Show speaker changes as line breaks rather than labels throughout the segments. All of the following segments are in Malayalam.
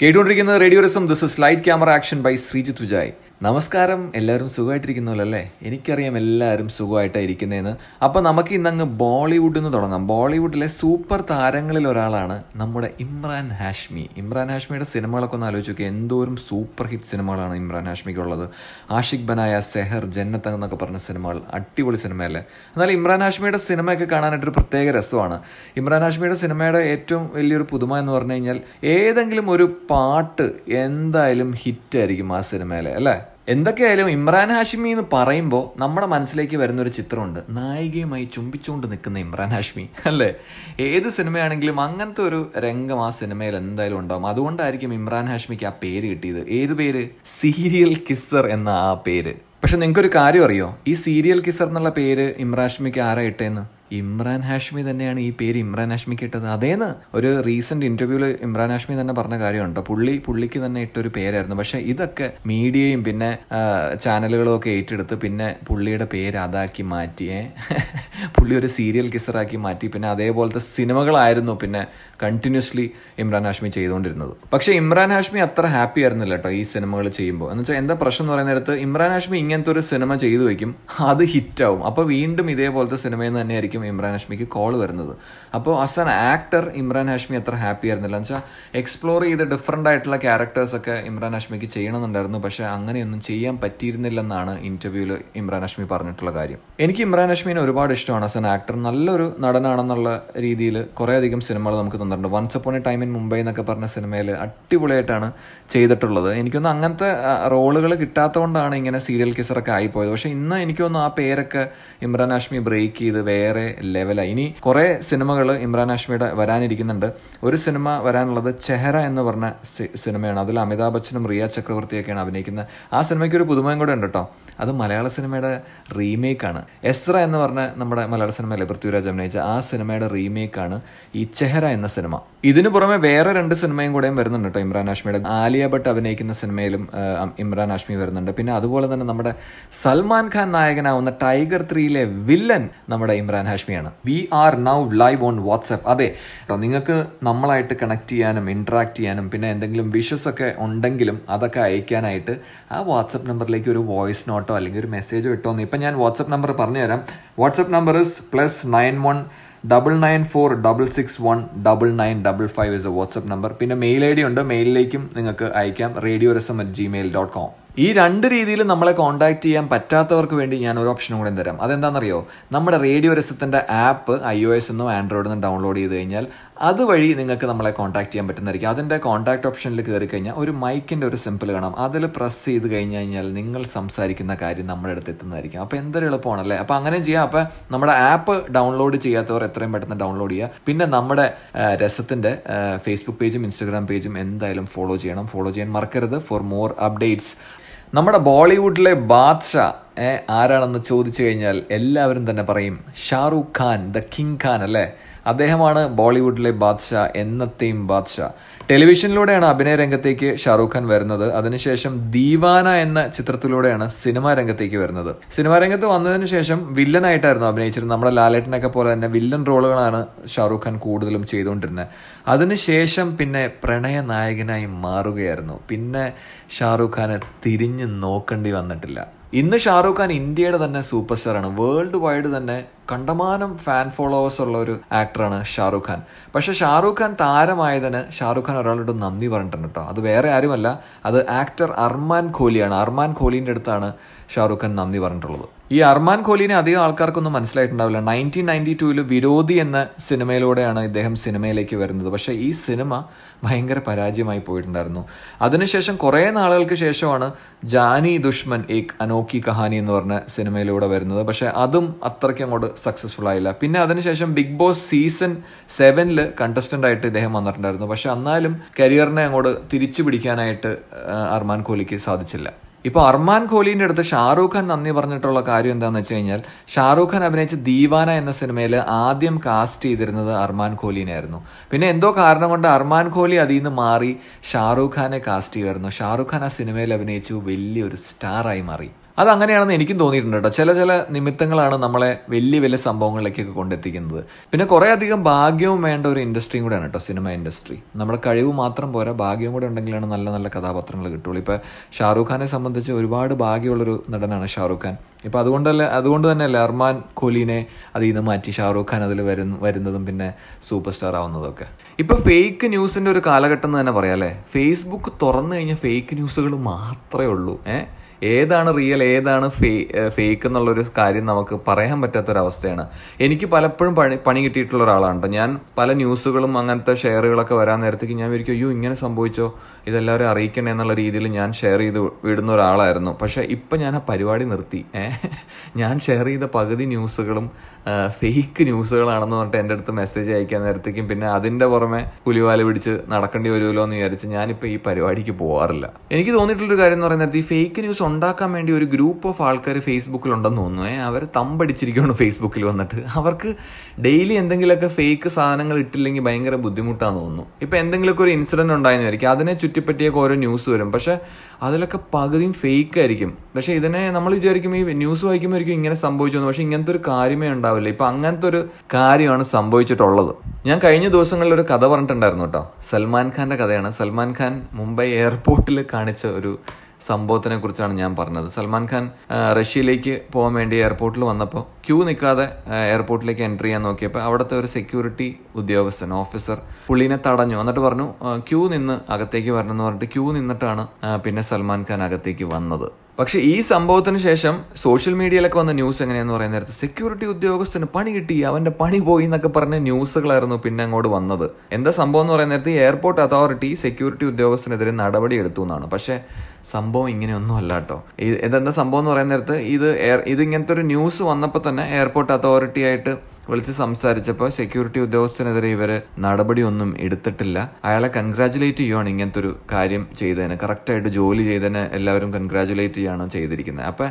കേട്ടുകൊണ്ടിരിക്കുന്നത് radio Rasam this is light camera action by Sreejith Vijay. നമസ്കാരം. എല്ലാവരും സുഖമായിട്ടിരിക്കുന്നല്ലോ അല്ലേ? എനിക്കറിയാം എല്ലാവരും സുഖമായിട്ടാണ് ഇരിക്കുന്നതെന്ന് അപ്പോൾ നമുക്ക് ഇന്നങ്ങ് ബോളിവുഡിൽ നിന്ന് തുടങ്ങാം. ബോളിവുഡിലെ സൂപ്പർ താരങ്ങളിൽ ഒരാളാണ് നമ്മുടെ ഇമ്രാൻ ഹാഷ്മി. ഇമ്രാൻ ഹാഷ്മിയുടെ സിനിമകളൊക്കെ ഒന്ന് ആലോചിച്ച് നോക്കി എന്തോരം സൂപ്പർ ഹിറ്റ് സിനിമകളാണ് ഇമ്രാൻ ഹാഷ്മിക്കുള്ളത്. ആഷിഖ് ബനായ സെഹർ ജന്നത്ത് എന്നൊക്കെ പറഞ്ഞ സിനിമകൾ. അടിപൊളി സിനിമയല്ലേ? എന്നാൽ ഇമ്രാൻ ഹാഷ്മിയുടെ സിനിമയൊക്കെ കാണാനായിട്ടൊരു പ്രത്യേക രസമാണ്. ഇമ്രാൻ ഹാഷ്മിയുടെ സിനിമയുടെ ഏറ്റവും വലിയൊരു പുതുമ എന്ന് പറഞ്ഞു കഴിഞ്ഞാൽ ഏതെങ്കിലും ഒരു പാട്ട് എന്തായാലും ഹിറ്റായിരിക്കും ആ സിനിമയിലെ അല്ലേ? എന്തൊക്കെയായാലും ഇമ്രാൻ ഹാഷ്മി എന്ന് പറയുമ്പോൾ നമ്മുടെ മനസ്സിലേക്ക് വരുന്ന ഒരു ചിത്രമുണ്ട്. നായികയുമായി ചുംബിച്ചുകൊണ്ട് നിൽക്കുന്ന ഇമ്രാൻ ഹാഷ്മി അല്ലേ? ഏത് സിനിമയാണെങ്കിലും അങ്ങനത്തെ ഒരു രംഗം ആ സിനിമയിൽ എന്തായാലും ഉണ്ടാവും. അതുകൊണ്ടായിരിക്കും ഇമ്രാൻ ഹാഷ്മിക്ക് ആ പേര് കിട്ടിയത്. ഏത് പേര്? സീരിയൽ കിസ്സർ എന്ന ആ പേര്. പക്ഷെ നിങ്ങൾക്കൊരു കാര്യം അറിയോ? ഈ സീരിയൽ കിസർ എന്നുള്ള പേര് ഇമ്രാൻ ഹാഷ്മിക്ക് ആരാ ഇട്ടേന്ന്? ഇമ്രാൻ ഹാഷ്മി തന്നെയാണ് ഈ പേര് ഇമ്രാൻ ഹാഷ്മിക്ക് ഇട്ടത്. അതേന്ന് ഒരു റീസെന്റ് ഇന്റർവ്യൂവിൽ ഇമ്രാൻ ഹാഷ്മി തന്നെ പറഞ്ഞ കാര്യമുണ്ട്. പുള്ളി പുള്ളിക്ക് തന്നെ ഇട്ടൊരു പേരായിരുന്നു. പക്ഷെ ഇതൊക്കെ മീഡിയയും പിന്നെ ചാനലുകളും ഒക്കെ ഏറ്റെടുത്ത് പിന്നെ പുള്ളിയുടെ പേര് അതാക്കി മാറ്റിയേ പുള്ളി ഒരു സീരിയൽ കിസറാക്കി മാറ്റി. പിന്നെ അതേപോലത്തെ സിനിമകളായിരുന്നു പിന്നെ കണ്ടിന്യൂസ്ലി ഇമ്രാൻ ഹാഷ്മി ചെയ്തുകൊണ്ടിരുന്നത്. പക്ഷെ ഇമ്രാൻ ഹാഷ്മി അത്ര ഹാപ്പി ആയിരുന്നില്ല കേട്ടോ ഈ സിനിമകൾ ചെയ്യുമ്പോൾ. എന്ന് വെച്ചാൽ എന്താ പ്രശ്നം എന്ന് പറയുന്ന നേരത്ത് ഇമ്രാൻ ഹാഷ്മി ഇങ്ങനത്തെ ഒരു സിനിമ ചെയ്തു വെക്കും അത് ഹിറ്റാവും അപ്പോൾ വീണ്ടും ഇതേപോലത്തെ സിനിമയിൽ തന്നെയായിരിക്കും ഇമ്രാൻ ഹാഷ്മിക്ക് കോൾ വരുന്നത്. അപ്പോൾ as an actor Imran Hashmi അത്ര ഹാപ്പി ആയിരുന്നില്ല. എന്ന് വെച്ചാൽ എക്സ്പ്ലോർ ചെയ്ത് ഡിഫറെന്റ് ആയിട്ടുള്ള ക്യാരക്ടേഴ്സൊക്കെ ഇമ്രാൻ ഹാഷ്മിക്ക് ചെയ്യണമെന്നുണ്ടായിരുന്നു. പക്ഷെ അങ്ങനെയൊന്നും ചെയ്യാൻ പറ്റിയിരുന്നില്ലെന്നാണ് ഇന്റർവ്യൂവിൽ ഇമ്രാൻ ഹാഷ്മി പറഞ്ഞിട്ടുള്ള കാര്യം. എനിക്ക് ഇമ്രാൻ ഹാഷ്മിനെ ഒരുപാട് ഇഷ്ടമാണ്. ആസ് ആൻ ആക്ടർ നല്ലൊരു നടനാണെന്നുള്ള രീതിയിൽ കുറേയധികം സിനിമകൾ നമുക്ക് തന്നിട്ടുണ്ട്. Once upon a time in Mumbai എന്നൊക്കെ പറഞ്ഞ സിനിമയിൽ അടിപൊളിയായിട്ടാണ് ചെയ്തിട്ടുള്ളത്. എനിക്കൊന്നും അങ്ങനത്തെ റോളുകൾ കിട്ടാത്തതുകൊണ്ടാണ് ഇങ്ങനെ സീരിയൽ കിസറൊക്കെ ആയിപ്പോയത്. പക്ഷേ ഇന്ന് എനിക്കൊന്നും ആ പേരൊക്കെ ഇമ്രാൻ ഹാഷ്മി ബ്രേക്ക് ചെയ്ത് വേറെ ലെവലായി ഇനി കുറേ സിനിമകൾ ഇമ്രാൻ ഹാഷ്മിയുടെ വരാനിരിക്കുന്നുണ്ട്. ഒരു സിനിമ വരാനുള്ളത് ചെഹറ എന്ന് പറഞ്ഞ സിനിമയാണ്. അതിൽ അമിതാഭ് ബച്ചനും റിയ ചക്രവർത്തിയൊക്കെയാണ് അഭിനയിക്കുന്നത്. ആ സിനിമയ്ക്ക് ഒരു പുതുമയും കൂടെ ഉണ്ട് കേട്ടോ. അത് മലയാള സിനിമയുടെ റീമേക്കാണ്. എസ്ര എന്ന് പറഞ്ഞ നമ്മുടെ മലയാള സിനിമയിലെ പൃഥ്വിരാജ് അഭിനയിച്ച ആ സിനിമയുടെ റീമേക്കാണ് ഈ ചെഹറ എന്ന സിനിമ. ഇതിനു പുറമെ വേറെ രണ്ട് സിനിമയും കൂടെയും വരുന്നുണ്ട് കേട്ടോ ഇമ്രാൻ ഹാഷ്മിയുടെ. ആലിയ ഭട്ട് അഭിനയിക്കുന്ന സിനിമയിലും ഇമ്രാൻ ഹാഷ്മി വരുന്നുണ്ട്. പിന്നെ അതുപോലെ തന്നെ നമ്മുടെ സൽമാൻ ഖാൻ നായകനാവുന്ന ടൈഗർ ത്രീയിലെ വില്ലൻ നമ്മുടെ Imran ഹാഷ്മിയാണ് we are now live on WhatsApp അതെ നിങ്ങൾക്ക് നമ്മളായിട്ട് കണക്ട് ചെയ്യാനും ഇന്ററാക്ട് ചെയ്യാനും പിന്നെ എന്തെങ്കിലും വിഷസ് ഒക്കെ ഉണ്ടെങ്കിലും അതൊക്കെ അയക്കാനായിട്ട് ആ വാട്സപ്പ് നമ്പറിലേക്ക് ഒരു വോയിസ് നോട്ടോ അല്ലെങ്കിൽ ഒരു മെസ്സേജോ ഇട്ടോന്ന്. ഇപ്പം ഞാൻ വാട്സപ്പ് നമ്പർ പറഞ്ഞുതരാം. WhatsApp number is plus nine one double nine four double six one double nine double five is a WhatsApp number പിന്നെ മെയിൽ ഐ ഡി ഉണ്ട്. മെയിലിലേക്കും നിങ്ങൾക്ക് അയക്കാം. റേഡിയോ രസം അറ്റ് ജിമെയിൽ ഡോട്ട് കോം ഈ രണ്ട് രീതിയിൽ നമ്മളെ കോൺടാക്ട് ചെയ്യാൻ പറ്റാത്തവർക്ക് വേണ്ടി ഞാൻ ഒരു ഓപ്ഷനും കൂടെ തരാം. അതെന്താണെന്നറിയോ? നമ്മുടെ റേഡിയോ രസത്തിന്റെ ആപ്പ് ഐ ഒ എസ് എന്നോ ആൻഡ്രോയിഡിൽ നിന്ന് ഡൗൺലോഡ് ചെയ്ത് കഴിഞ്ഞാൽ അതുവഴി നിങ്ങൾക്ക് നമ്മളെ കോൺടാക്ട് ചെയ്യാൻ പറ്റുന്നതായിരിക്കും. അതിന്റെ കോൺടാക്ട് ഓപ്ഷനിൽ കയറി കഴിഞ്ഞാൽ ഒരു മൈക്കിന്റെ ഒരു സിമ്പിൾ കാണാം. അതിൽ പ്രസ് ചെയ്ത് കഴിഞ്ഞ് കഴിഞ്ഞാൽ നിങ്ങൾ സംസാരിക്കുന്ന കാര്യം നമ്മുടെ അടുത്ത് എത്തുന്നതായിരിക്കും. അപ്പോൾ എന്തൊരു എളുപ്പമാണല്ലേ? അപ്പോൾ അങ്ങനെ ചെയ്യാം. അപ്പോൾ നമ്മുടെ ആപ്പ് ഡൗൺലോഡ് ചെയ്യാത്തവർ എത്രയും പെട്ടെന്ന് ഡൗൺലോഡ് ചെയ്യുക. പിന്നെ നമ്മുടെ രസത്തിന്റെ ഫേസ്ബുക്ക് പേജും ഇൻസ്റ്റാഗ്രാം പേജും എന്തായാലും ഫോളോ ചെയ്യണം. ഫോളോ ചെയ്യാൻ മറക്കരുത്. ഫോർ മോർ അപ്ഡേറ്റ്സ് നമ്മുടെ ബോളിവുഡിലെ ബാദ്ഷാ ആരാണെന്ന് ചോദിച്ചു കഴിഞ്ഞാൽ എല്ലാവരും തന്നെ പറയും ഷാറൂഖ് ഖാൻ ദ കിങ് ഖാൻ അല്ലേ? അദ്ദേഹമാണ് ബോളിവുഡിലെ ബാദ്ഷാ എന്നത്തെയും ബാദ്ഷാ. ടെലിവിഷനിലൂടെയാണ് അഭിനയ രംഗത്തേക്ക് ഷാറൂഖ് ഖാൻ വരുന്നത്. അതിനുശേഷം ദീവാന എന്ന ചിത്രത്തിലൂടെയാണ് സിനിമാ രംഗത്തേക്ക് വരുന്നത്. സിനിമാ രംഗത്ത് വന്നതിന് ശേഷം വില്ലനായിട്ടായിരുന്നു അഭിനയിച്ചിരുന്നത്. നമ്മുടെ ലാലേട്ടനൊക്കെ പോലെ തന്നെ വില്ലൻ റോളുകളാണ് ഷാറൂഖ് ഖാൻ കൂടുതലും ചെയ്തുകൊണ്ടിരുന്നത്. അതിനുശേഷം പിന്നെ പ്രണയ നായകനായി മാറുകയായിരുന്നു. പിന്നെ ഷാറൂഖ് ഖാനെ തിരിഞ്ഞു നോക്കേണ്ടി വന്നിട്ടില്ല. ഇന്ന് ഷാറൂഖ് ഖാൻ ഇന്ത്യയുടെ തന്നെ സൂപ്പർ സ്റ്റാറാണ് വേൾഡ് വൈഡ് തന്നെ കണ്ടമാനം ഫാൻ ഫോളോവേഴ്സ് ഉള്ള ഒരു ആക്ടറാണ് ഷാറൂഖ് ഖാൻ. പക്ഷെ ഷാറൂഖ് ഖാൻ താരമായതിന് ഷാറൂഖ് ഖാൻ ഒരാളോട് നന്ദി പറഞ്ഞിട്ടുണ്ട് കേട്ടോ. അത് വേറെ ആരുമല്ല അത് ആക്ടർ അർമാൻ കോഹ്ലിയാണ് അർമാൻ കോഹ്ലിന്റെ അടുത്താണ് ഷാറൂഖ് ഖാൻ നന്ദി പറഞ്ഞിട്ടുള്ളത്. ഈ അർമാൻ കോഹ്ലിനെ അധികം ആൾക്കാർക്കൊന്നും മനസ്സിലായിട്ടുണ്ടാവില്ല. നയന്റീൻ നയന്റി ടൂവിൽ വിരോധി എന്ന സിനിമയിലൂടെയാണ് ഇദ്ദേഹം സിനിമയിലേക്ക് വരുന്നത്. പക്ഷേ ഈ സിനിമ ഭയങ്കര പരാജയമായി പോയിട്ടുണ്ടായിരുന്നു. അതിനുശേഷം കുറേ നാളുകൾക്ക് ശേഷമാണ് ജാനി ദുഷ്മൻ ഏക് അനോക്കി കഹാനി എന്ന് പറഞ്ഞ സിനിമയിലൂടെ വരുന്നത്. പക്ഷേ അതും അത്രയ്ക്ക് അങ്ങോട്ട് സക്സസ്ഫുൾ ആയില്ല. പിന്നെ അതിനുശേഷം ബിഗ് ബോസ് സീസൺ സെവനിൽ കണ്ടസ്റ്റന്റ് ആയിട്ട് ഇദ്ദേഹം വന്നിട്ടുണ്ടായിരുന്നു. പക്ഷെ എന്നാലും കരിയറിനെ അങ്ങോട്ട് തിരിച്ചു പിടിക്കാനായിട്ട് അർമാൻ കോഹ്ലിക്ക് സാധിച്ചില്ല. ഇപ്പോൾ അർമാൻ കോഹ്ലിന്റെ അടുത്ത് ഷാറൂഖ് ഖാൻ നന്ദി പറഞ്ഞിട്ടുള്ള കാര്യം എന്താണെന്ന് വെച്ച് കഴിഞ്ഞാൽ ഷാറൂഖ് ഖാൻ അഭിനയിച്ച ദീവാന എന്ന സിനിമയിൽ ആദ്യം കാസ്റ്റ് ചെയ്തിരുന്നത് അർമാൻ കോഹ്ലിനായിരുന്നു പിന്നെ എന്തോ കാരണം കൊണ്ട് അർമാൻ കോഹ്ലി അതിൽ നിന്ന് മാറി ഷാറൂഖ് ഖാനെ കാസ്റ്റ് ചെയ്യുമായിരുന്നു. ഷാറൂഖ് ഖാൻ ആ സിനിമയിൽ അഭിനയിച്ചു വലിയൊരു സ്റ്റാറായി മാറി. അത് അങ്ങനെയാണെന്ന് എനിക്കും തോന്നിയിട്ടുണ്ട് കേട്ടോ ചില ചില നിമിത്തങ്ങളാണ് നമ്മളെ വലിയ വലിയ സംഭവങ്ങളിലേക്കൊക്കെ കൊണ്ടെത്തിക്കുന്നത്. പിന്നെ കുറേ അധികം ഭാഗ്യവും വേണ്ട ഒരു ഇൻഡസ്ട്രിയും കൂടെയാണ് കേട്ടോ സിനിമ ഇൻഡസ്ട്രി. നമ്മുടെ കഴിവ് മാത്രം പോരാ ഭാഗ്യവും കൂടെ ഉണ്ടെങ്കിലാണ് നല്ല നല്ല കഥാപാത്രങ്ങൾ കിട്ടുള്ളൂ. ഇപ്പോൾ ഷാറൂഖ് ഖാനെ സംബന്ധിച്ച് ഒരുപാട് ഭാഗ്യമുള്ളൊരു നടനാണ് ഷാറൂഖ് ഖാൻ. ഇപ്പൊ അതുകൊണ്ടല്ലേ അതുകൊണ്ട് തന്നെ അല്ലേ അർമാൻ കോഹ്ലിനെ അതിൽ നിന്ന് മാറ്റി ഷാറൂഖ് ഖാൻ അതിൽ വരുന്ന വരുന്നതും പിന്നെ സൂപ്പർ സ്റ്റാർ ആവുന്നതും ഒക്കെ ഇപ്പൊ ഫേക്ക് ന്യൂസിന്റെ ഒരു കാലഘട്ടം എന്ന് തന്നെ പറയാം അല്ലേ? ഫേസ്ബുക്ക് തുറന്നു കഴിഞ്ഞാൽ ഫേക്ക് ന്യൂസുകൾ മാത്രമേ ഉള്ളൂ ഏഹ് ഏതാണ് റിയൽ ഏതാണ് ഫേ ഫേക്ക് എന്നുള്ളൊരു കാര്യം നമുക്ക് പറയാൻ പറ്റാത്തൊരവസ്ഥയാണ്. എനിക്ക് പലപ്പോഴും പണി പണി കിട്ടിയിട്ടുള്ള ഒരാളാണ് ഞാൻ പല ന്യൂസുകളും അങ്ങനത്തെ ഷെയറുകളൊക്കെ വരാൻ നേരത്തേക്ക് ഞാൻ വിചാരിക്കും അയ്യോ ഇങ്ങനെ സംഭവിച്ചോ? ഇതെല്ലാവരും അറിയിക്കണേ എന്നുള്ള രീതിയിൽ ഞാൻ ഷെയർ ചെയ്ത് വിടുന്ന ഒരാളായിരുന്നു. പക്ഷെ ഇപ്പം ഞാൻ ആ പരിപാടി നിർത്തി. ഞാൻ ഷെയർ ചെയ്ത പകുതി ന്യൂസുകളും ഫേക്ക് ന്യൂസുകളാണെന്ന് പറഞ്ഞിട്ട് എന്റെ അടുത്ത് മെസ്സേജ് അയക്കാൻ നേരത്തേക്കും പിന്നെ അതിന്റെ പുറമെ പുലിവാല പിടിച്ച് നടക്കേണ്ടി വരുമല്ലോ എന്ന് വിചാരിച്ച് ഞാനിപ്പോൾ ഈ പരിപാടിക്ക് പോകാറില്ല എനിക്ക് തോന്നിയിട്ടുള്ളൊരു കാര്യം എന്ന് പറയുന്നത് ഈ ഫേക്ക് ന്യൂസ് ഉണ്ടാക്കാൻ വേണ്ടി ഒരു ഗ്രൂപ്പ് ഓഫ് ആൾക്കാർ ഫേസ്ബുക്കിൽ ഉണ്ടെന്ന് തോന്നുന്നു അവർ തമ്പടിച്ചിരിക്കുകയാണ് ഫേസ്ബുക്കിൽ വന്നിട്ട്. അവർക്ക് ഡെയിലി എന്തെങ്കിലുമൊക്കെ ഫേക്ക് സാധനങ്ങൾ ഇട്ടില്ലെങ്കിൽ ഭയങ്കര ബുദ്ധിമുട്ടാന്ന് തോന്നുന്നു. ഇപ്പം എന്തെങ്കിലുമൊക്കെ ഒരു ഇൻസിഡന്റ് ഉണ്ടായിരുന്നായിരിക്കും. അതിനെ ചുറ്റിപ്പറ്റിയൊക്കെ ഓരോ ന്യൂസ് വരും. പക്ഷെ അതിലൊക്കെ പകുതിയും ഫേക്ക് ആയിരിക്കും. പക്ഷെ ഇതിനെ നമ്മൾ വിചാരിക്കും ഈ ന്യൂസ് വായിക്കുമ്പോഴായിരിക്കും ഇങ്ങനെ സംഭവിച്ചു പക്ഷേ ഇങ്ങനത്തെ ഒരു കാര്യമേ ഉണ്ടാവില്ല. ഇപ്പൊ അങ്ങനത്തെ ഒരു കാര്യമാണ് സംഭവിച്ചിട്ടുള്ളത്. ഞാൻ കഴിഞ്ഞ ദിവസങ്ങളിൽ ഒരു കഥ പറഞ്ഞിട്ടുണ്ടായിരുന്നു കേട്ടോ. സൽമാൻ ഖാന്റെ കഥയാണ്. സൽമാൻ ഖാൻ മുംബൈ എയർപോർട്ടിൽ കാണിച്ച ഒരു സംഭവത്തിനെ കുറിച്ചാണ് ഞാൻ പറഞ്ഞത്. സൽമാൻ ഖാൻ റഷ്യയിലേക്ക് പോകാൻ വേണ്ടി എയർപോർട്ടിൽ വന്നപ്പോൾ ക്യൂ നിൽക്കാതെ എയർപോർട്ടിലേക്ക് എൻട്രി ചെയ്യാൻ നോക്കിയപ്പോൾ അവിടുത്തെ ഒരു സെക്യൂരിറ്റി ഉദ്യോഗസ്ഥൻ ഓഫീസർ പുള്ളിനെ തടഞ്ഞു. എന്നിട്ട് പറഞ്ഞു ക്യൂ നിന്ന് അകത്തേക്ക് വരണം എന്ന് പറഞ്ഞിട്ട് ക്യൂ നിന്നിട്ടാണ് പിന്നെ സൽമാൻ ഖാൻ അകത്തേക്ക് വന്നത്. പക്ഷെ ഈ സംഭവത്തിന് ശേഷം സോഷ്യൽ മീഡിയയിലൊക്കെ വന്ന ന്യൂസ് എങ്ങനെയാന്ന് പറയുന്ന നേരത്ത് സെക്യൂരിറ്റി ഉദ്യോഗസ്ഥന് പണി കിട്ടി അവന്റെ പണി പോയി എന്നൊക്കെ പറഞ്ഞ ന്യൂസുകളായിരുന്നു പിന്നെ അങ്ങോട്ട് വന്നത്. എന്താ സംഭവം എന്ന് പറയുന്ന നേരത്ത് എയർപോർട്ട് അതോറിറ്റി സെക്യൂരിറ്റി ഉദ്യോഗസ്ഥനെതിരെ നടപടി എടുത്തു എന്നാണ്. പക്ഷെ സംഭവം ഇങ്ങനെയൊന്നും അല്ല കേട്ടോ. ഇതെന്താ സംഭവം എന്ന് പറയുന്ന നേരത്ത് ഇത് എയർ ഇത് ഇങ്ങനത്തെ ഒരു ന്യൂസ് വന്നപ്പോൾ തന്നെ എയർപോർട്ട് അതോറിറ്റി ആയിട്ട് വിളിച്ച് സംസാരിച്ചപ്പോൾ സെക്യൂരിറ്റി ഉദ്യോഗസ്ഥനെതിരെ ഇവർ നടപടിയൊന്നും എടുത്തിട്ടില്ല. അയാളെ കൺഗ്രാചുലേറ്റ് ചെയ്യുവാണ് ഇങ്ങനത്തെ ഒരു കാര്യം ചെയ്തതിന്. കറക്റ്റായിട്ട് ജോലി ചെയ്തതിന് എല്ലാവരും കൺഗ്രാചുലേറ്റ് ചെയ്യാണോ ചെയ്തിരിക്കുന്നത്. അപ്പൊ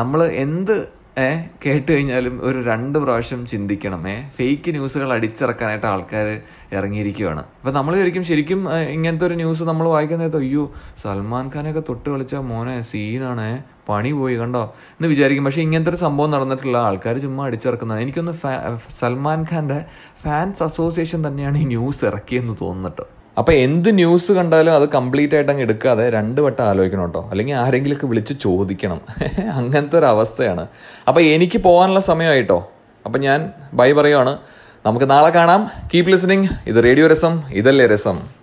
നമ്മൾ എന്ത് ഏ കേട്ട് കഴിഞ്ഞാലും ഒരു രണ്ട് പ്രാവശ്യം ചിന്തിക്കണം ഏ ഫേക്ക് ന്യൂസുകൾ അടിച്ചിറക്കാനായിട്ട് ആൾക്കാർ ഇറങ്ങിയിരിക്കുകയാണ് അപ്പൊ നമ്മൾ ശരിക്കും ശരിക്കും ഇങ്ങനത്തെ ഒരു ന്യൂസ് നമ്മൾ വായിക്കുന്ന അയ്യോ സൽമാൻ ഖാനൊക്കെ തൊട്ട് കളിച്ച മോനെ സീനാണ്. പണി പോയി കണ്ടോ? എന്ന് വിചാരിക്കും. പക്ഷെ ഇങ്ങനത്തെ ഒരു സംഭവം നടന്നിട്ടുള്ള ആൾക്കാർ ചുമ്മാ അടിച്ചിറക്കുന്നതാണ്. എനിക്കൊന്ന് സൽമാൻ ഖാന്റെ ഫാൻസ് അസോസിയേഷൻ തന്നെയാണ് ഈ ന്യൂസ് ഇറക്കിയെന്ന് തോന്നുന്നുട്ടോ. അപ്പൊ എന്ത് ന്യൂസ് കണ്ടാലും അത് കംപ്ലീറ്റ് ആയിട്ട് അങ്ങ് എടുക്കാതെ രണ്ട് വട്ടം ആലോചിക്കണം കേട്ടോ. അല്ലെങ്കിൽ ആരെങ്കിലുമൊക്കെ വിളിച്ച് ചോദിക്കണം. അങ്ങനത്തെ ഒരു അവസ്ഥയാണ്. അപ്പൊ എനിക്ക് പോകാനുള്ള സമയമായിട്ടോ. അപ്പൊ ഞാൻ ബൈ പറയുവാണ്. നമുക്ക് നാളെ കാണാം. കീപ് ലിസണിങ് ഇത് റേഡിയോ രസം ഇതല്ലേ രസം